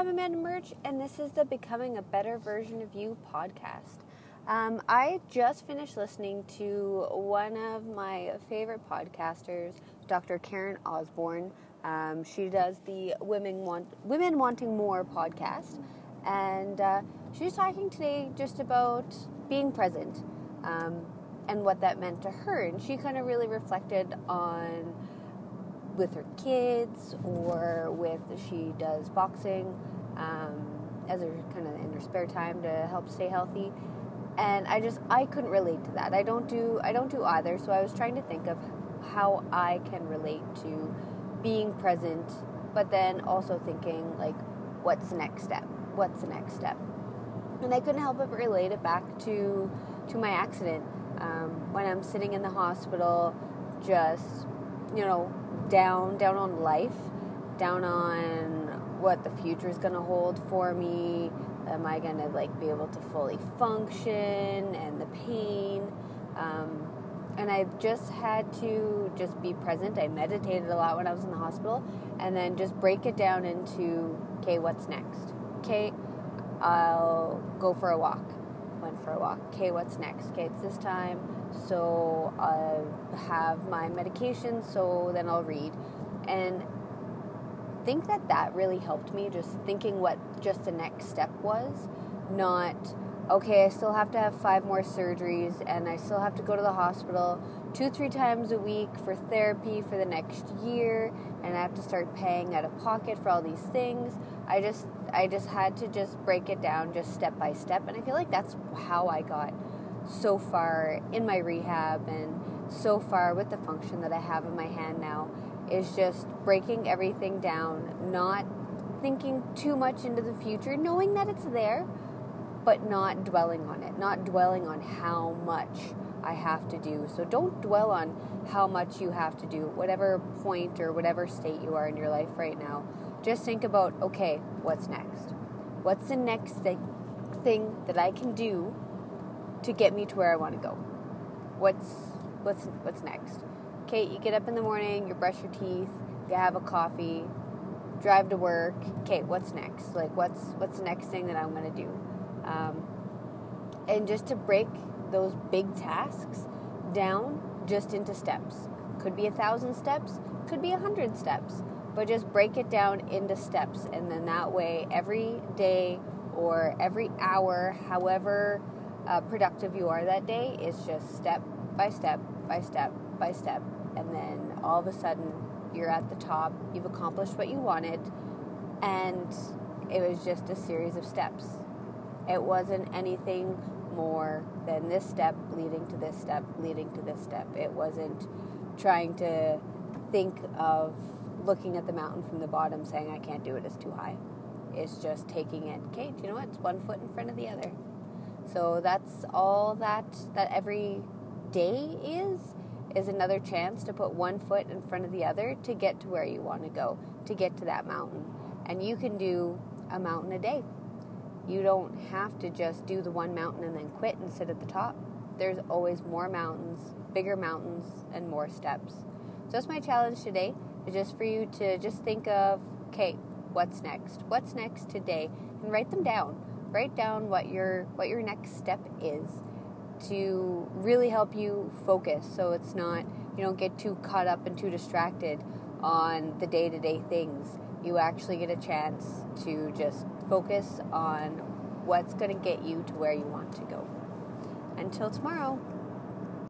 I'm Amanda Murch, and this is the Becoming a Better Version of You podcast. Um, I just finished listening to one of my favorite podcasters, Dr. Karen Osborne. Um, she does the Women Want Women Wanting More podcast, and uh, she's talking today just about being present um, and what that meant to her. And she kind of really reflected on with her kids or with she does boxing um, as her kind of in her spare time to help stay healthy. And i just i couldn't relate to that. I don't do i don't do either. So i was trying to think of how i can relate to being present but then also thinking like what's the next step? What's the next step? And i couldn't help but relate it back to to my accident. Um, when i'm sitting in the hospital just you know down down on life, down on what the future is going to hold for me. Am I going to like be able to fully function and the pain? Um, and I just had to just be present. I meditated a lot when I was in the hospital, and then just break it down into okay, what's next? Okay, I'll go for a walk. Went for a walk. Okay, what's next? Okay, it's this time so I have my medication, so then I'll read. And think that that really helped me just thinking what just the next step was, not okay, I still have to have five more surgeries and I still have to go to the hospital two, three times a week for therapy for the next year and I have to start paying out of pocket for all these things. I just I just had to just break it down just step by step and I feel like that's how I got so far in my rehab and so far with the function that I have in my hand now is just breaking everything down, not thinking too much into the future, knowing that it's there, but not dwelling on it, not dwelling on how much I have to do. So don't dwell on how much you have to do, whatever point or whatever state you are in your life right now. Just think about okay, what's next? What's the next thing that I can do to get me to where I want to go. What's what's what's next? Okay, you get up in the morning, you brush your teeth, you have a coffee, drive to work. Okay, what's next? Like what's what's the next thing that I'm going to do? Um, and just to break those big tasks down just into steps. Could be a thousand steps, could be a hundred steps, but just break it down into steps, and then that way every day or every hour, however uh, productive you are that day is just step by step by step by step. And then all of a sudden, you're at the top, you've accomplished what you wanted, and it was just a series of steps. It wasn't anything more than this step leading to this step leading to this step. It wasn't trying to think of looking at the mountain from the bottom saying, I can't do it, it's too high. It's just taking it, okay, do you know what? It's one foot in front of the other. So that's all that that every day is is another chance to put one foot in front of the other to get to where you want to go, to get to that mountain. And you can do a mountain a day. You don't have to just do the one mountain and then quit and sit at the top. There's always more mountains, bigger mountains, and more steps. So that's my challenge today. Is just for you to just think of, okay, what's next? What's next today? And write them down write down what your what your next step is to really help you focus so it's not you don't get too caught up and too distracted on the day-to-day things you actually get a chance to just focus on what's going to get you to where you want to go. Until tomorrow